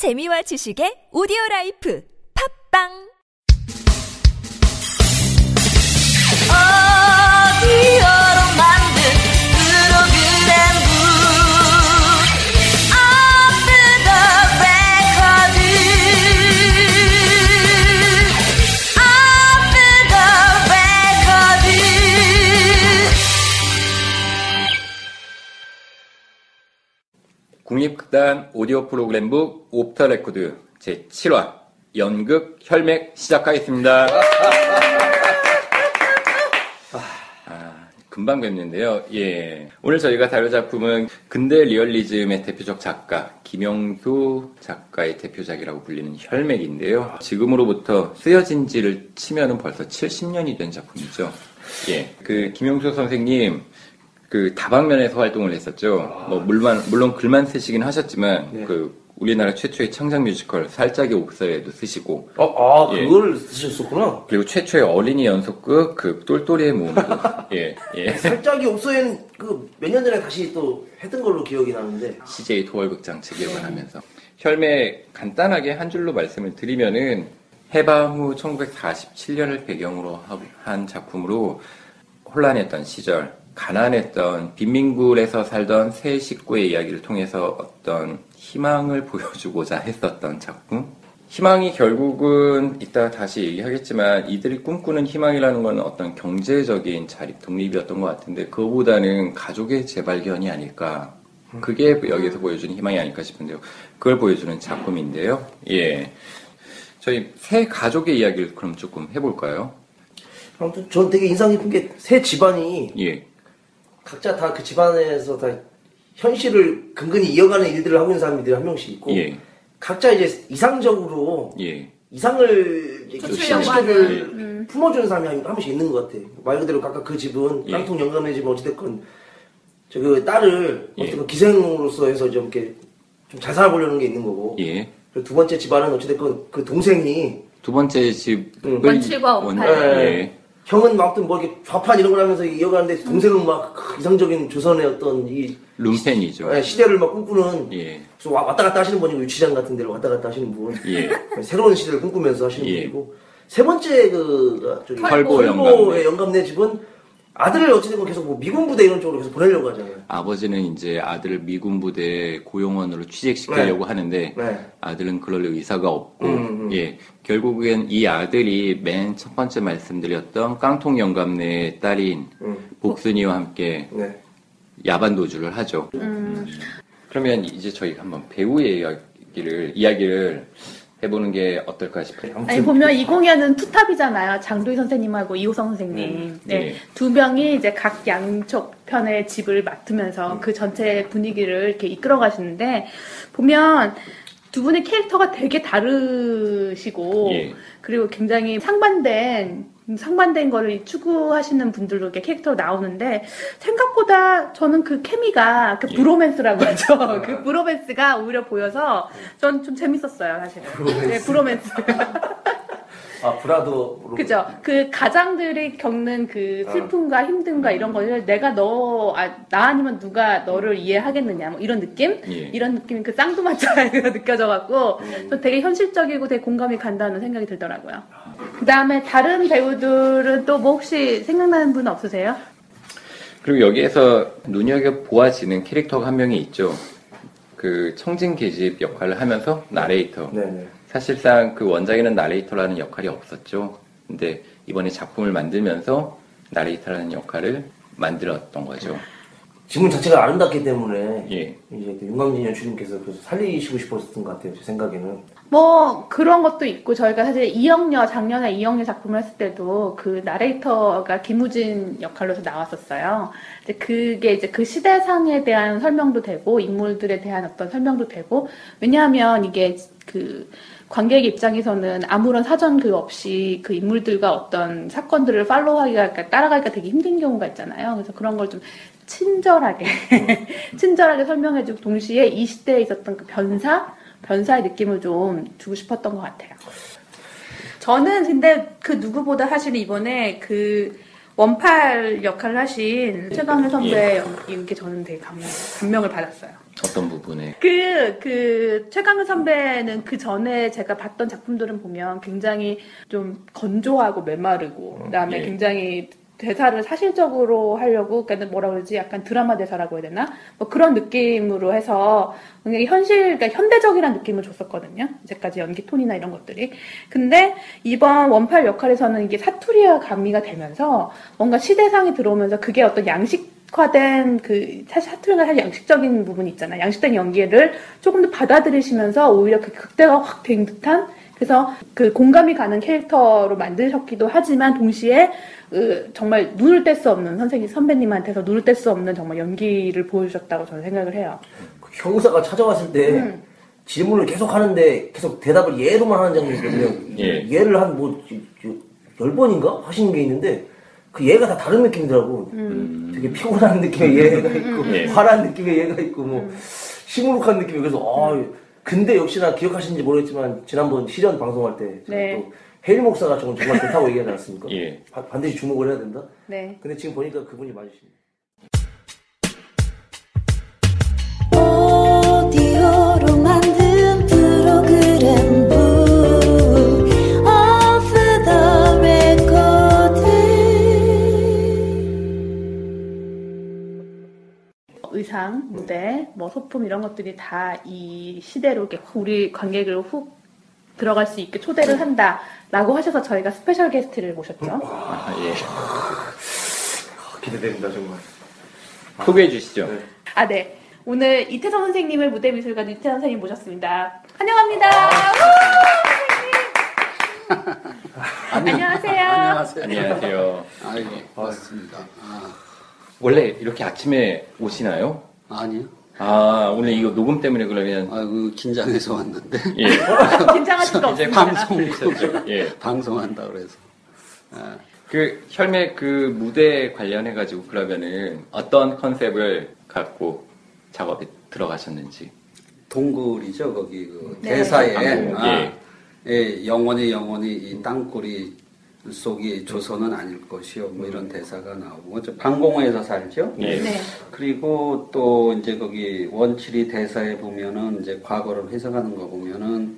재미와 지식의 오디오 라이프. 팝빵 극단 오디오 프로그램북 오프 더 레코드 제7화 연극 혈맥 시작하겠습니다. 아, 금방 뵙는데요. 예. 오늘 저희가 다룰 작품은 근대 리얼리즘의 대표적 작가 김영수 작가의 대표작이라고 불리는 혈맥인데요. 지금으로부터 쓰여진 지를 치면은 벌써 70년이 된 작품이죠. 예. 그 김영수 선생님 그 다방면에서 활동을 했었죠. 뭐 물만 물론 글만 쓰시긴 하셨지만 그 우리나라 최초의 창작 뮤지컬 살짝의 옥사에도 쓰시고 어, 아, 예. 그걸 쓰셨었구나. 그리고 최초의 어린이 연속극 그 똘똘이의 모험도 예, 예. 살짝이 옥소엔 그몇 년 전에 다시 또 했던 걸로 기억이 나는데. CJ 토월극장 측일관 하면서 혈맥 간단하게 한 줄로 말씀을 드리면은 해방 후 1947년을 배경으로 하- 한 작품으로 혼란했던 시절, 가난했던 빈민굴에서 살던 세 식구의 이야기를 통해서 어떤 희망을 보여주고자 했었던 작품. 희망이 결국은 이따 다시 얘기하겠지만 이들이 꿈꾸는 희망이라는 건 어떤 경제적인 자립, 독립이었던 것 같은데 그거보다는 가족의 재발견이 아닐까. 그게 여기서 보여주는 희망이 아닐까 싶은데요. 그걸 보여주는 작품인데요. 예. 저희 새 가족의 이야기를 그럼 조금 해볼까요? 아무튼 전 되게 인상 깊은 게세 집안이 예. 각자 다 그 집안에서 다 현실을 근근히 이어가는 일들을 하고 있는 사람들이 한 명씩 있고 예. 각자 이제 이상적으로 예. 이상을 실제를 하는, 품어주는 사람이 한, 한 명씩 있는 것 같아. 말 그대로 각각 그 집은 예. 깡통 영감의 집은 어찌됐건 저그 딸을 예. 어쨌든 기생으로서 해서 좀 이렇게 좀 잘 살아보려는 게 있는 거고. 예. 그리고 두 번째 집안은 어찌됐건 그 동생이 두 번째 집을 원칠과 원- 오팔. 예. 형은 막 아무튼 뭐 이렇게 좌판 이런 걸 하면서 이어가는데 동생은 막 이상적인 조선의 어떤 이 룸펜이죠. 예, 시대를 막 꿈꾸는 예. 그래서 와- 왔다 갔다 하시는 분이고 유치장 같은 데를 왔다 갔다 하시는 분 예. 새로운 시대를 꿈꾸면서 하시는 예. 분이고 세 번째 그 저기 털보 털보의 영감네. 영감네 집은 아들을 어찌됐건 계속 뭐 미군 부대 이런 쪽으로 계속 보내려고 하잖아요. 아버지는 이제 아들을 미군 부대 고용원으로 취직시키려고 하는데 네. 아들은 그럴 의사가 없고 음, 음. 예 결국엔 이 아들이 맨 첫 번째 말씀드렸던 깡통 영감네의 딸인 음. 복순이와 함께 네. 야반 도주를 하죠. 음. 그러면 이제 저희가 한번 배우의 이야기를 이야기를 해보는 게 어떨까 싶어요. 아니 보면 이 공연은 투탑이잖아요. 장도희 선생님하고 이호성 선생님. 음, 네. 예. 두 명이 이제 각 양쪽 편의 집을 맡으면서 그 전체 분위기를 이렇게 이끌어 가시는데 보면 두 분의 캐릭터가 되게 다르시고 예. 그리고 굉장히 상반된 상반된 거를 추구하시는 분들도 이렇게 캐릭터로 나오는데 생각보다 저는 그 케미가 그 브로맨스라고 하죠. 그 브로맨스가 오히려 보여서 전 좀 재밌었어요, 사실은. 네, 브로맨스. 아 brother 그죠. 그 가장들이 겪는 그 슬픔과 힘듦과 이런 거를 내가 너, 아, 나 아니면 누가 너를 이해하겠느냐, 뭐 이런 느낌? 예. 이런 느낌이 그 쌍두마차가 느껴져갖고, 저 되게 현실적이고 되게 공감이 간다는 생각이 들더라고요. 그 다음에 다른 배우들은 또 뭐 혹시 생각나는 분 없으세요? 그리고 여기에서 눈여겨 보아지는 캐릭터가 한 명이 있죠. 그 청진 계집 역할을 하면서 나레이터. 네네. 사실상 그 원작에는 나레이터라는 역할이 없었죠. 근데 이번에 작품을 만들면서 나레이터라는 역할을 만들었던 거죠. 지문 자체가 아름답기 때문에 예. 이제 그 윤광진 연출님께서 그래서 살리시고 싶었던 것 같아요. 제 생각에는. 뭐 그런 것도 있고 저희가 사실 이영녀 작년에 이영녀 작품을 했을 때도 그 나레이터가 김우진 역할로서 나왔었어요. 이제 그게 이제 그 시대상에 대한 설명도 되고 인물들에 대한 어떤 설명도 되고 왜냐하면 이게 그 관객 입장에서는 아무런 사전 그 없이 그 인물들과 어떤 사건들을 팔로우하기가 따라가기가 되게 힘든 경우가 있잖아요. 그래서 그런 걸 좀 친절하게 친절하게 설명해주고 동시에 이 시대에 있었던 그 변사 변사의 느낌을 좀 주고 싶었던 것 같아요. 저는 근데 그 누구보다 사실 이번에 그 원팔 역할을 하신 최강일 선배의 연기 저는 되게 감명, 감명을 받았어요. 어떤 부분에? 그, 그, 최강현 선배는 그 전에 제가 봤던 작품들은 보면 굉장히 좀 건조하고 메마르고, 그 다음에 예. 굉장히 대사를 사실적으로 하려고, 그러니까 뭐라 그러지? 약간 드라마 대사라고 해야 되나? 뭐 그런 느낌으로 해서 굉장히 현실, 그러니까 현대적이라는 느낌을 줬었거든요. 이제까지 연기 톤이나 이런 것들이. 근데 이번 원팔 역할에서는 이게 사투리와 가미가 되면서 뭔가 시대상이 들어오면서 그게 어떤 양식화된 그 사투리가 사실 양식적인 부분이 있잖아요. 양식된 연기를 조금 더 받아들이시면서 오히려 그 극대가 확 된 듯한 그래서 그 공감이 가는 캐릭터로 만드셨기도 하지만 동시에 그 정말 눈을 뗄 수 없는 선생님 선배님한테서 눈을 뗄 수 없는 정말 연기를 보여주셨다고 저는 생각을 해요. 그 형사가 찾아왔을 때 음. 질문을 계속 하는데 계속 대답을 예로만 하는 장면이 있거든요. 예. 예를 한뭐 열 번인가 하시는 게 있는데 그 얘가 다 다른 느낌이더라고. 음. 되게 피곤한 느낌의 얘가 있고 예. 화난 느낌의 얘가 있고 뭐 시무룩한 느낌이 그래서 아 근데 역시나 기억하시는지 모르겠지만 지난번 시전 방송할 때 제가 네. 또 헤일 목사가 정말 좋다고 얘기하지 않았습니까? 예. 바- 반드시 주목을 해야 된다. 네. 근데 지금 보니까 그분이 맞으십니다. 의상, 무대, 뭐 소품 이런 것들이 다 이 시대로 이렇게 우리 관객을 훅 들어갈 수 있게 초대를 한다라고 하셔서 저희가 special guest를 모셨죠. 아, 예. 기대됩니다 정말. 소개해 주시죠. 네. 아, 네. 오늘 이태선 선생님을 무대 미술가 이태선 선생님 모셨습니다. 환영합니다. 우! 선생님. 안녕하세요. 안녕하세요. 안녕하세요. 아이고, 반갑습니다. 아, 원래 이렇게 아침에 오시나요? 아니요. 아, 오늘 이거 녹음 때문에 그러면 아이고, 긴장해서 왔는데. 예. 긴장할 수가 이제 없습니다. 방송, 그러셨죠? 예. 방송한다 그래서. 아, 그 혈맥 그 무대 관련해 가지고 그러면은 어떤 컨셉을 갖고 작업에 들어가셨는지. 동굴이죠, 거기 그 네. 대사에. 방공, 아, 예. 예, 영원히 영원히 이 땅굴이 속이 조선은 아닐 것이요. 뭐 이런 대사가 나오고. 저 방공호에서 살죠. 예. 네. 그리고 또 이제 거기 원칠이 대사에 보면은 이제 과거를 회상하는 거 보면은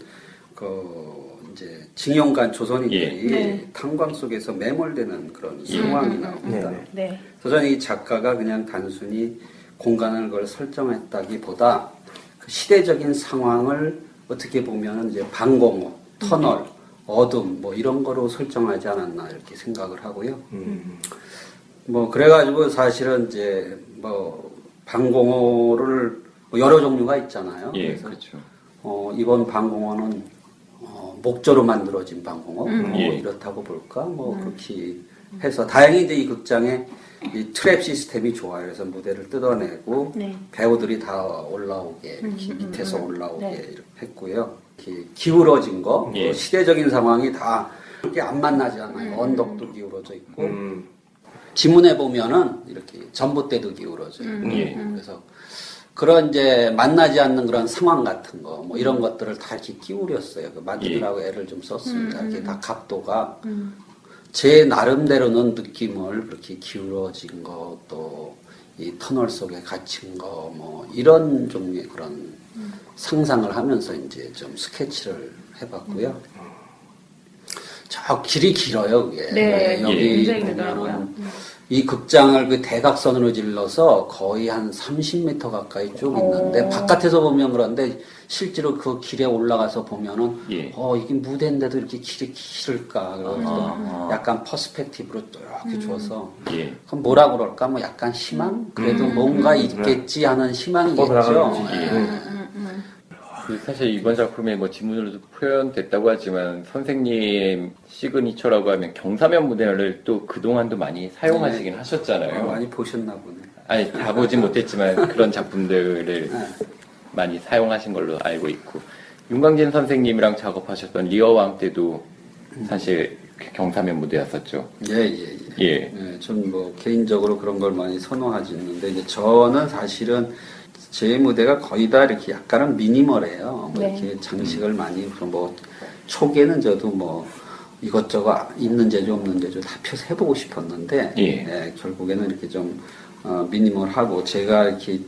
그 이제 징용간 조선인들이 예. 네. 탄광 속에서 매몰되는 그런 예. 상황이 나옵니다. 네, 네. 네. 그래서 저는 이 작가가 그냥 단순히 공간을 그걸 설정했다기보다 그 시대적인 상황을 어떻게 보면 이제 방공호, 터널, 어둠 뭐 이런 거로 설정하지 않았나 이렇게 생각을 하고요. 음. 뭐 그래가지고 사실은 이제 뭐 방공호를 뭐 여러 종류가 있잖아요. 예, 그래서 그렇죠. 어, 이번 방공호는 어, 목조로 만들어진 방공호 뭐 예. 이렇다고 볼까 뭐 그렇게 해서 다행히 이제 이 극장에 이 트랩 시스템이 좋아요. 그래서 무대를 뜯어내고 네. 배우들이 다 올라오게 이렇게 밑에서 올라오게 네. 이렇게 했고요. 이렇게 기울어진 거, 예. 뭐 시대적인 상황이 다 이렇게 안 만나지 않아요. 언덕도 기울어져 있고 음. 지문에 보면은 이렇게 전봇대도 기울어져 있고 예. 그래서 그런 이제 만나지 않는 그런 상황 같은 거 뭐 이런 것들을 다 이렇게 끼우렸어요. 그 만드느라고 애를 좀 썼습니다. 이렇게 다 각도가 제 나름대로는 느낌을 그렇게 기울어진 거 또 이 터널 속에 갇힌 거 뭐 이런 종류의 그런 상상을 하면서 이제 좀 스케치를 해봤고요. 저 길이 길어요, 그게. 네, 여기 굉장히 보면은. 이 극장을 그 대각선으로 질러서 거의 한 30m 가까이 쭉 있는데 오. 바깥에서 보면 그런데 실제로 그 길에 올라가서 보면은 예. 어 이게 무대인데도 이렇게 길이 길을까 그래서 아. 약간 퍼스펙티브로 또 음. 이렇게 줘서 예. 그럼 뭐라 그럴까 뭐 약간 희망 그래도 음. 뭔가 있겠지 하는 희망이겠죠. 뻗어나가는 예. 그 사실 이번 작품에 뭐 지문으로도 표현됐다고 하지만 선생님 시그니처라고 하면 경사면 무대를 또 그동안도 많이 사용하시긴 어, 하셨잖아요. 많이 보셨나 보네. 아니 다 보진 못했지만 그런 작품들을 네. 많이 사용하신 걸로 알고 있고 윤광진 선생님이랑 작업하셨던 리어왕 때도 사실 경사면 무대였었죠. 예, 예, 예. 예. 전뭐 개인적으로 그런 걸 많이 선호하지 않는데 이제 저는 사실은 제 무대가 거의 다 이렇게 약간은 미니멀해요. 뭐 네. 이렇게 장식을 많이 뭐 초기에는 저도 뭐 이것저것 있는 제주 없는 제주 다 펴서 해보고 싶었는데 예. 예, 결국에는 이렇게 좀 어, 미니멀하고 제가 이렇게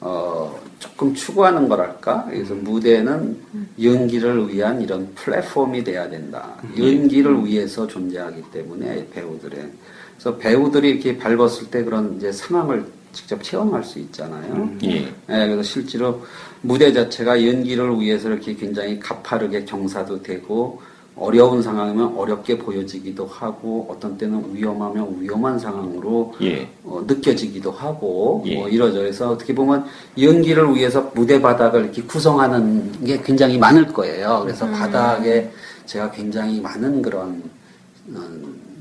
어, 조금 추구하는 거랄까? 그래서 무대는 연기를 위한 이런 플랫폼이 돼야 된다. 연기를 위해서 존재하기 때문에 배우들의. 그래서 배우들이 이렇게 밟았을 때 그런 이제 상황을 직접 체험할 수 있잖아요. 예. 예, 그래서 실제로 무대 자체가 연기를 위해서 이렇게 굉장히 가파르게 경사도 되고 어려운 상황이면 어렵게 보여지기도 하고 어떤 때는 위험하면 위험한 상황으로 예. 어, 느껴지기도 하고 예. 뭐 이러죠. 그래서 어떻게 보면 연기를 위해서 무대 바닥을 이렇게 구성하는 게 굉장히 많을 거예요. 그래서 바닥에 제가 굉장히 많은 그런 어,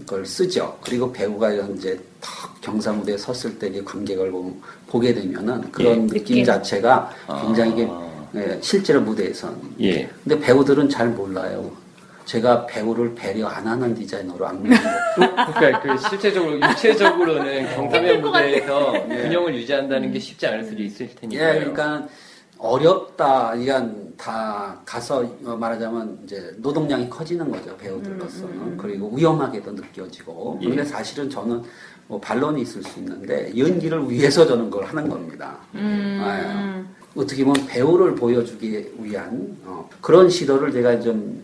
걸 쓰죠. 그리고 배우가 이제 턱 경사 무대에 섰을 때 관객을 보- 보게 되면은 그런 예. 느낌 느낌. 자체가 굉장히 이게 아. 예, 실제로 무대에선 예. 근데 배우들은 잘 몰라요. 제가 배우를 배려 안 하는 디자이너로 안 믿는 거. 그러니까 그 실제적으로 육체적으로는 경사면. 무대에서 균형을 유지한다는 게 쉽지 않을 수도 있을 예, 테니까요. 그러니까 어렵다. 이건 다 가서 어, 말하자면 이제 노동량이 커지는 거죠 배우들로서는 그리고 위험하게도 느껴지고. 예. 그런데 사실은 저는 뭐 반론이 있을 수 있는데 연기를 위해서 저는 그걸 하는 겁니다. 예. 어떻게 보면 배우를 보여주기 위한 어, 그런 시도를 제가 좀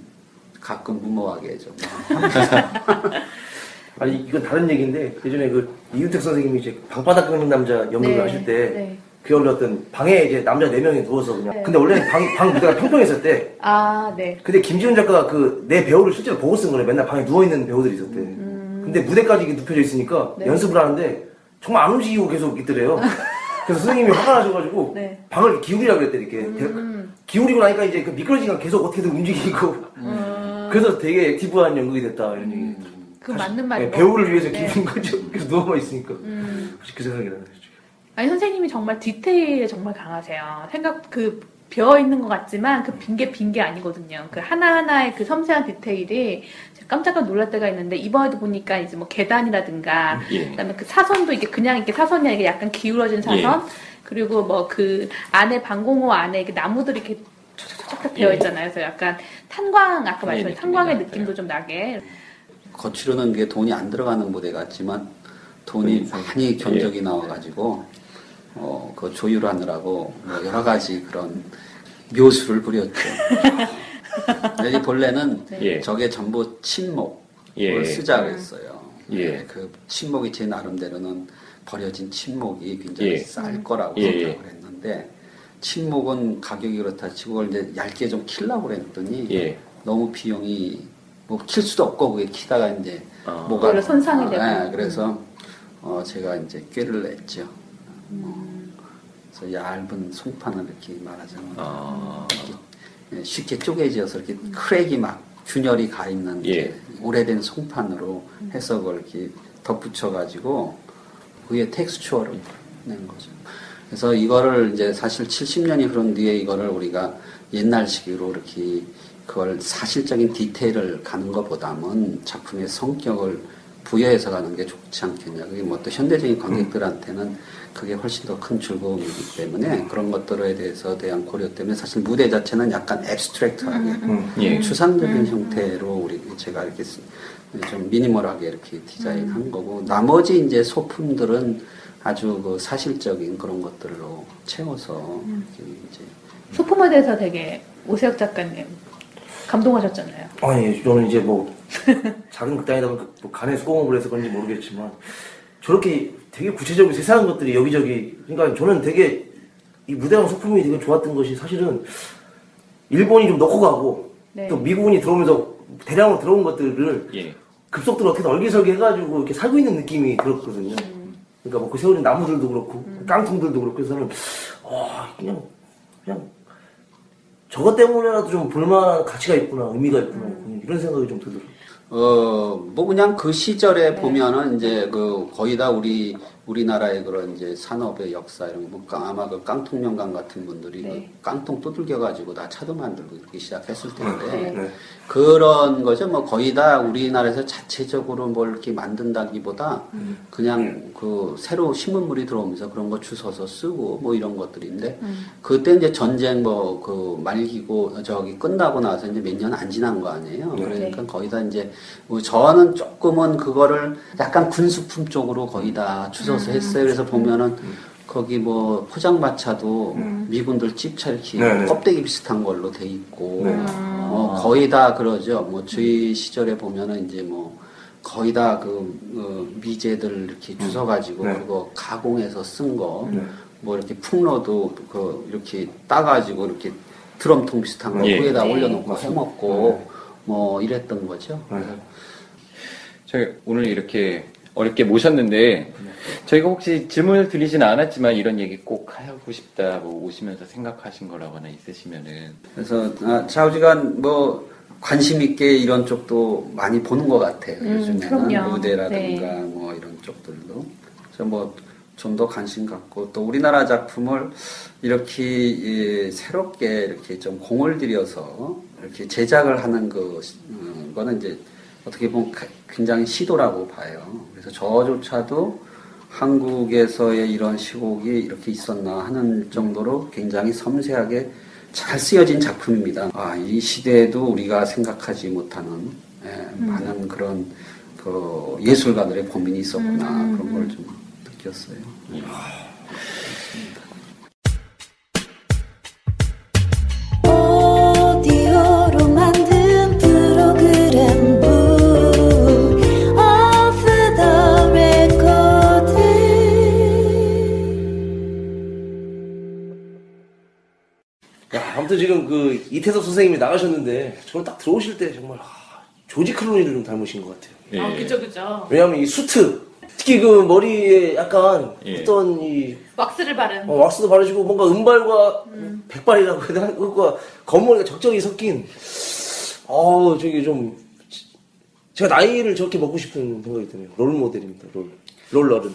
가끔 무모하게 좀 아니 이건 다른 얘기인데 예전에 그 이윤택 선생님이 이제 방바닥 긁는 남자 연극을 네, 하실 때 네. 그 어떤 방에 이제 남자 네 명이 누워서 그냥 네. 근데 원래는 방, 방 무대가 평평했었대 아, 네. 근데 김지훈 작가가 그 내 배우를 실제로 보고 쓴 거래 맨날 방에 누워있는 배우들이 있었대 근데 무대까지 이게 눕혀져 있으니까 음. 네. 연습을 하는데 정말 안 움직이고 계속 있더래요 그래서 선생님이 화가 나셔가지고 네. 방을 기울이라 그랬대 이렇게 음. 기울이고 나니까 이제 그 미끄러지니까 계속 어떻게든 움직이고 음. 그래서 되게 active한 연극이 됐다 이런 얘기 그 맞는 말인 네, 것 배우를. 위해서 네. 기울인 거죠 계속 누워만 있으니까 음. 그 생각이 나요 아니 선생님이 정말 디테일에 정말 강하세요. 생각 그 비어 있는 것 같지만 그 빈 게 빈 게 아니거든요. 그 하나 하나의 그 섬세한 디테일이 제가 깜짝 놀랄 때가 있는데 이번에도 보니까 이제 뭐 계단이라든가 예. 그다음에 그 사선도 이게 그냥 이렇게 사선이 아니라 약간 기울어진 사선 그리고 뭐 그 안에 방공호 안에 이렇게 나무들이 이렇게 쫙쫙쫙 되어 예. 있잖아요. 그래서 약간 탄광 아까 말씀하신 느낌이 탄광의. 느낌도 좀 나게 거치르는 게 돈이 안 들어가는 무대 같지만 돈이 돈이 많이 견적이 나와가지고 어, 그 조율하느라고 뭐 여러 가지 그런 묘수를 부렸죠. 여기 본래는 예. 저게 전부 침묵을 예. 쓰자 그랬어요. 예. 그 침묵이 제 나름대로는 버려진 침묵이 굉장히 예. 쌀 거라고 예. 생각을 했는데 침묵은 가격이 그렇다 치고 그걸 이제 얇게 좀 킬라고 그랬더니 예. 너무 비용이 뭐 킬 수도 없고 그게 키다가 이제 아. 뭐가 손상이 되고. 네, 그래서 어, 제가 이제 꾀를 냈죠. 어, 그래서 얇은 송판을 이렇게 말하자면 아. 예, 쉽게 쪼개져서 이렇게 크랙이 막 균열이 가 있는 예. 오래된 송판으로 그걸 이렇게 덧붙여 가지고 그게 텍스처를 낸 거죠. 그래서 이거를 이제 사실 70년이 흐른 뒤에 이거를 우리가 옛날식으로 이렇게 그걸 사실적인 디테일을 가는 것보다는 작품의 성격을 부여해서 가는 게 좋지 않겠냐. 그게 뭐 또 현대적인 관객들한테는 그게 훨씬 더 큰 즐거움이기 때문에 그런 것들에 대해서 대한 고려 때문에 사실 무대 자체는 약간 앱스트랙트하게 예. 추상적인 형태로 우리 제가 이렇게 쓰- 좀 미니멀하게 이렇게 디자인한 거고 나머지 이제 소품들은 아주 그 사실적인 그런 것들로 채워서 이제 소품에 대해서 되게 오세혁 작가님 감동하셨잖아요. 아니 저는 이제 뭐 작은 극단이다 보니까 뭐 간에 수공업을 해서 그런지 모르겠지만 저렇게 되게 구체적으로 세세한 것들이 여기저기 그러니까 저는 되게 이 무대랑 소품이 되게 좋았던 것이 사실은 일본이 좀 넣고 가고 네. 또 미국인이 들어오면서 대량으로 들어온 것들을 예. 급속도로 어떻게 얼기설기 해가지고 이렇게 살고 있는 느낌이 들었거든요. 그러니까 뭐그 세월인 나무들도 그렇고 깡통들도 그렇고 해서는 와 그냥 그냥 저것 때문에라도 좀 볼만한 가치가 있구나 의미가 있구나 그냥 이런 생각이 좀 들더라고요. 어, 뭐 그냥 그 시절에 보면은 이제 그 거의 다 우리 우리나라의 그런 이제 산업의 역사 이런 거, 뭐 깡- 아마 그 깡통명강 같은 분들이 네. 그 깡통 두들겨 가지고 다 차도 만들고 이렇게 시작했을 텐데 네. 그런 거죠. 뭐 거의 다 우리나라에서 자체적으로 뭘 이렇게 만든다기보다 그냥 그 새로 신문물이 들어오면서 그런 거 주워서 쓰고 뭐 이런 것들인데 그때 이제 전쟁 뭐 그 말기고 저기 끝나고 나서 이제 몇 년 안 지난 거 아니에요. 네. 그러니까 거의 다 이제 뭐 저는 조금은 그거를 약간 군수품 쪽으로 거의 다 주워 서 했어요. 그래서 보면은 거기 뭐 포장마차도 미군들 집차 이렇게 네네. 껍데기 비슷한 걸로 돼 있고 네. 뭐 거의 다 그러죠. 뭐 저희 시절에 보면은 이제 뭐 거의 다그 미제들 이렇게 주워 가지고 네. 그거 가공해서 쓴 거. 네. 뭐 이렇게 풍로도 그 이렇게 따가지고 이렇게 드럼통 비슷한 거 예. 위에다 네. 올려놓고 해먹고 뭐 이랬던 거죠. 네. 저희 오늘 이렇게 어렵게 모셨는데 저희가 혹시 질문을 드리지는 않았지만 이런 얘기 꼭 하고 싶다 뭐 오시면서 생각하신 거라거나 있으시면은 그래서 아, 좌우지간 뭐 관심 있게 이런 쪽도 많이 보는 것 같아요. 음, 요즘에는 그럼요. 무대라든가 네. 뭐 이런 쪽들도 그래서 뭐 좀 더 관심 갖고 또 우리나라 작품을 이렇게 예, 새롭게 이렇게 좀 공을 들여서 이렇게 제작을 하는 그 어, 거는 이제 어떻게 보면 가- 굉장히 시도라고 봐요. 그래서 저조차도 한국에서의 이런 시곡이 이렇게 있었나 하는 정도로 굉장히 섬세하게 잘 쓰여진 작품입니다. 아, 이 시대에도 우리가 생각하지 못하는 예, 많은 그런 그 예술가들의 고민이 있었구나 그런 걸 좀 느꼈어요. 오 아무튼 지금 그 이태석 선생님이 나가셨는데 저는 딱 들어오실 때 정말 아, 조지 클루니를 좀 닮으신 것 같아요. 예. 아, 그죠, 그죠. 왜냐하면 이 수트 특히 그 머리에 약간 예. 어떤 이 왁스를 바른. 어, 왁스도 바르시고 뭔가 은발과 백발이라고 해야 되나? 그거 겉머리가 적절히 섞인 어 저기 좀 제가 나이를 저렇게 먹고 싶은 생각이 드네요. 롤 모델입니다. 롤 롤러른.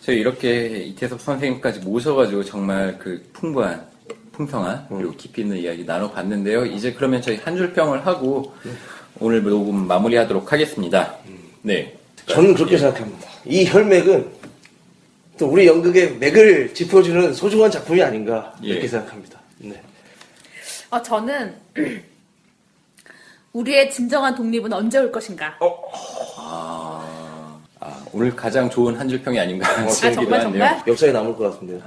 저희 이렇게 이태석 선생님까지 모셔가지고 정말 그 풍부한 풍성한 그리고 깊이 있는 이야기 나눠봤는데요. 이제 그러면 저희 한 줄 평을 하고 오늘 녹음 마무리하도록 하겠습니다. 네. 저는 그렇게 생각합니다. 이 혈맥은 또 우리 연극의 맥을 짚어주는 소중한 작품이 아닌가 이렇게 예. 생각합니다. 네. 어, 저는 우리의 진정한 독립은 언제 올 것인가? 아, 아, 오늘 가장 좋은 한 줄 평이 아닌가 어, 싶기도 정말, 하네요. 정말? 역사에 남을 것 같습니다.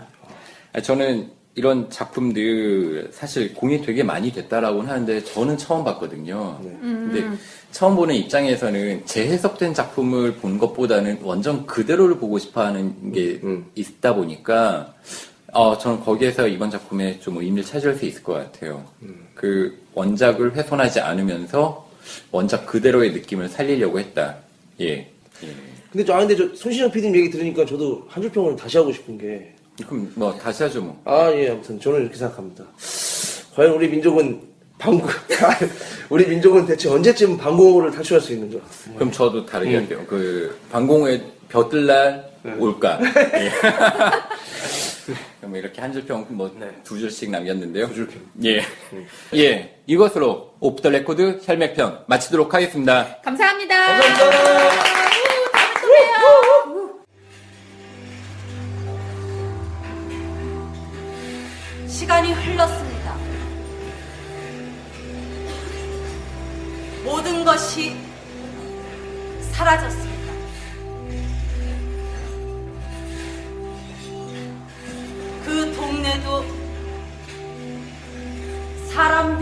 아, 저는 이런 작품들 사실 공이 되게 많이 됐다라고는 하는데 저는 처음 봤거든요. 네. 근데 처음 보는 입장에서는 재해석된 작품을 본 것보다는 완전 그대로를 보고 싶어하는 게 음. 있다 보니까 어, 저는 거기에서 이번 작품에 좀 의미를 찾을 수 있을 것 같아요. 그 원작을 훼손하지 않으면서 원작 그대로의 느낌을 살리려고 했다. 예. 예. 근데 저, 아, 근데 저, 손신영 PD님 얘기 들으니까 저도 한줄 평을 다시 하고 싶은 게, 그럼 뭐 다시 하죠 뭐. 아, 예, 아무튼 저는 이렇게 생각합니다. 과연 우리 민족은 방구, 우리 민족은 대체 언제쯤 방공호를 탈출할 수 있는가? 그럼 저도 음. 다르게 할게요. 그 방공에 벼뜰날 네. 올까? 예. 그럼 이렇게 한 줄평 뭐두 줄씩 남겼는데요. 네. 두 줄평. 예. 예. 이것으로 오프 더 레코드 혈맥편 마치도록 하겠습니다. 감사합니다. 감사합니다. 시간이 흘렀습니다. 모든 것이 사라졌습니다. 그 동네도 사람